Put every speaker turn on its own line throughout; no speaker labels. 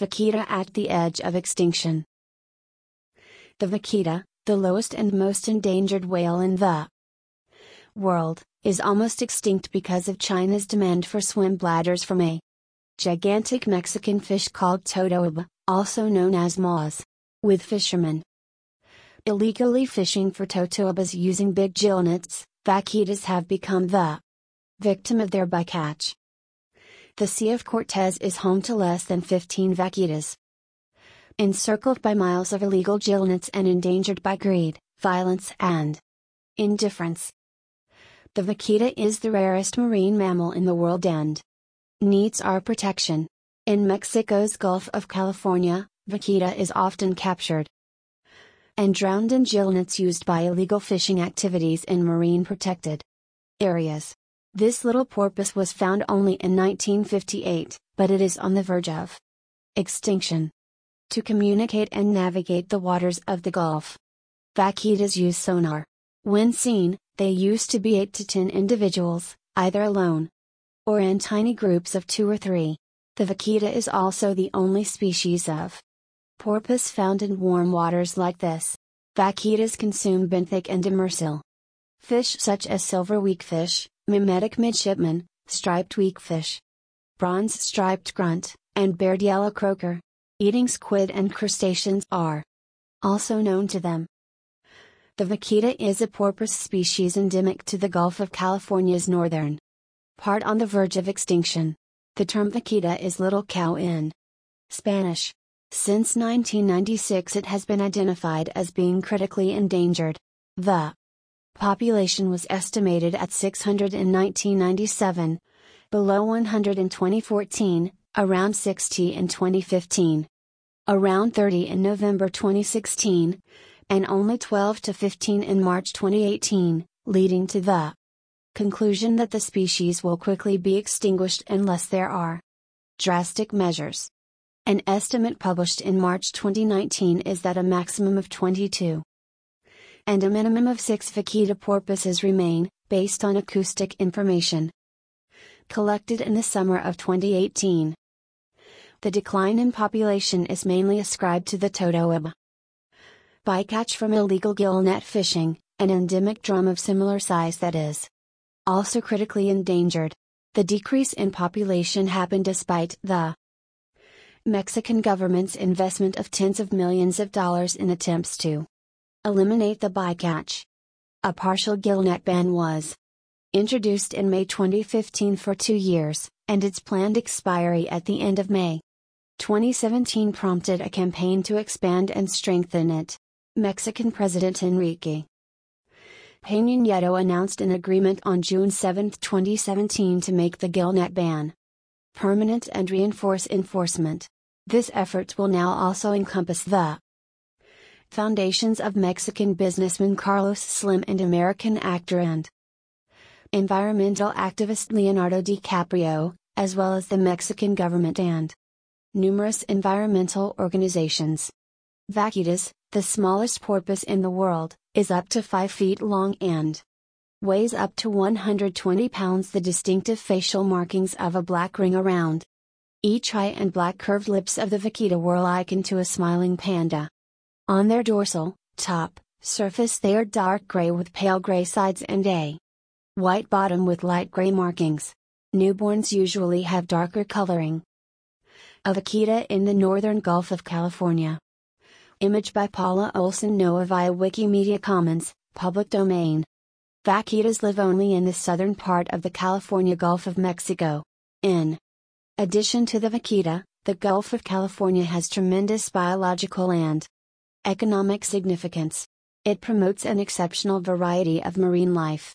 Vaquita at the edge of extinction. The vaquita, the lowest and most endangered whale in the world, is almost extinct because of China's demand for swim bladders from a gigantic Mexican fish called totoaba, also known as maws. With fishermen illegally fishing for totoabas using big gill nets, vaquitas have become the victim of their bycatch. The Sea of Cortez is home to less than 15 vaquitas. Encircled by miles of illegal gill nets and endangered by greed, violence and indifference. The vaquita is the rarest marine mammal in the world and needs our protection. In Mexico's Gulf of California, vaquita is often captured and drowned in gill nets used by illegal fishing activities in marine protected areas. This little porpoise was found only in 1958, but it is on the verge of extinction. To communicate and navigate the waters of the Gulf, vaquitas use sonar. When seen, they used to be 8 to 10 individuals, either alone or in tiny groups of 2 or 3. The vaquita is also the only species of porpoise found in warm waters like this. Vaquitas consume benthic and demersal fish such as silver weakfish, mimetic midshipman, striped weakfish, bronze striped grunt, and bared yellow croaker. Eating squid and crustaceans are also known to them. The vaquita is a porpoise species endemic to the Gulf of California's northern part on the verge of extinction. The term vaquita is little cow in Spanish. Since 1996 it has been identified as being critically endangered. The population was estimated at 600 in 1997, below 100 in 2014, around 60 in 2015, around 30 in November 2016, and only 12 to 15 in March 2018, leading to the conclusion that the species will quickly be extinguished unless there are drastic measures. An estimate published in March 2019 is that a maximum of 22 and a minimum of 6 vaquita porpoises remain, based on acoustic information collected in the summer of 2018. The decline in population is mainly ascribed to the totoaba bycatch from illegal gill net fishing, an endemic drum of similar size that is also critically endangered. The decrease in population happened despite the Mexican government's investment of tens of millions of dollars in attempts to eliminate the bycatch. A partial gillnet ban was introduced in May 2015 for two years, and its planned expiry at the end of May 2017 prompted a campaign to expand and strengthen it. Mexican President Enrique Peña Nieto announced an agreement on June 7, 2017 to make the Gillnet ban permanent and reinforce enforcement. This effort will now also encompass the foundations of Mexican businessman Carlos Slim and American actor and environmental activist Leonardo DiCaprio, as well as the Mexican government and numerous environmental organizations. Vaquitas, the smallest porpoise in the world, is up to 5 feet long and weighs up to 120 pounds. The distinctive facial markings of a black ring around each eye and black curved lips of the vaquita were likened to a smiling panda. On their dorsal, top, surface they are dark gray with pale gray sides and a white bottom with light gray markings. Newborns usually have darker coloring. A vaquita in the northern Gulf of California. Image by Paula Olson NOAA via Wikimedia Commons, public domain. Vaquitas live only in the southern part of the California Gulf of Mexico. In addition to the vaquita, the Gulf of California has tremendous biological and economic significance. It promotes an exceptional variety of marine life,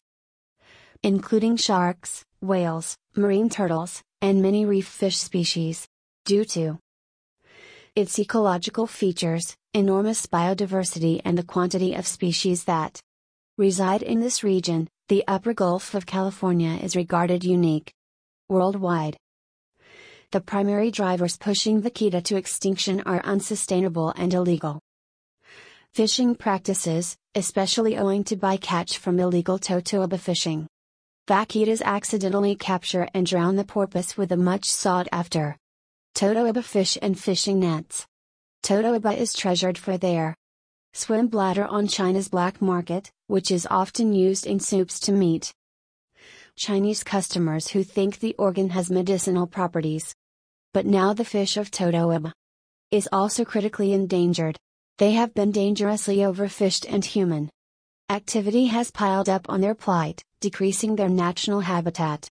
including sharks, whales, marine turtles, and many reef fish species. Due to its ecological features, enormous biodiversity and the quantity of species that reside in this region, the upper Gulf of California is regarded unique worldwide. The primary drivers pushing vaquita to extinction are unsustainable and illegal fishing practices, especially owing to bycatch from illegal totoaba fishing. Vaquitas accidentally capture and drown the porpoise with a much sought after Totoaba fish and fishing nets. Totoaba is treasured for their swim bladder on China's black market, which is often used in soups to meat. Chinese customers who think the organ has medicinal properties. But now the fish of Totoaba is also critically endangered. They have been dangerously overfished and human activity has piled up on their plight, decreasing their natural habitat.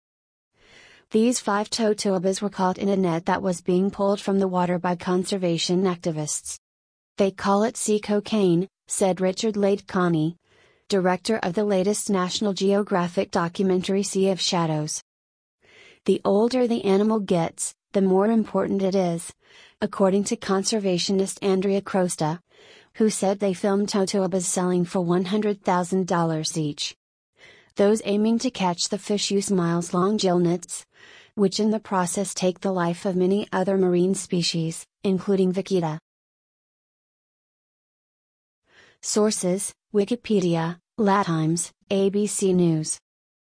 These five totoabas were caught in a net that was being pulled from the water by conservation activists. They call it sea cocaine, said Richard Lade director of the latest National Geographic documentary Sea of Shadows. The older the animal gets, the more important it is, according to conservationist Andrea Crosta, who said they filmed totoabas selling for $100,000 each. Those aiming to catch the fish use miles long gill nets, which in the process take the life of many other marine species, including vaquita. Sources Wikipedia, Latimes, ABC News.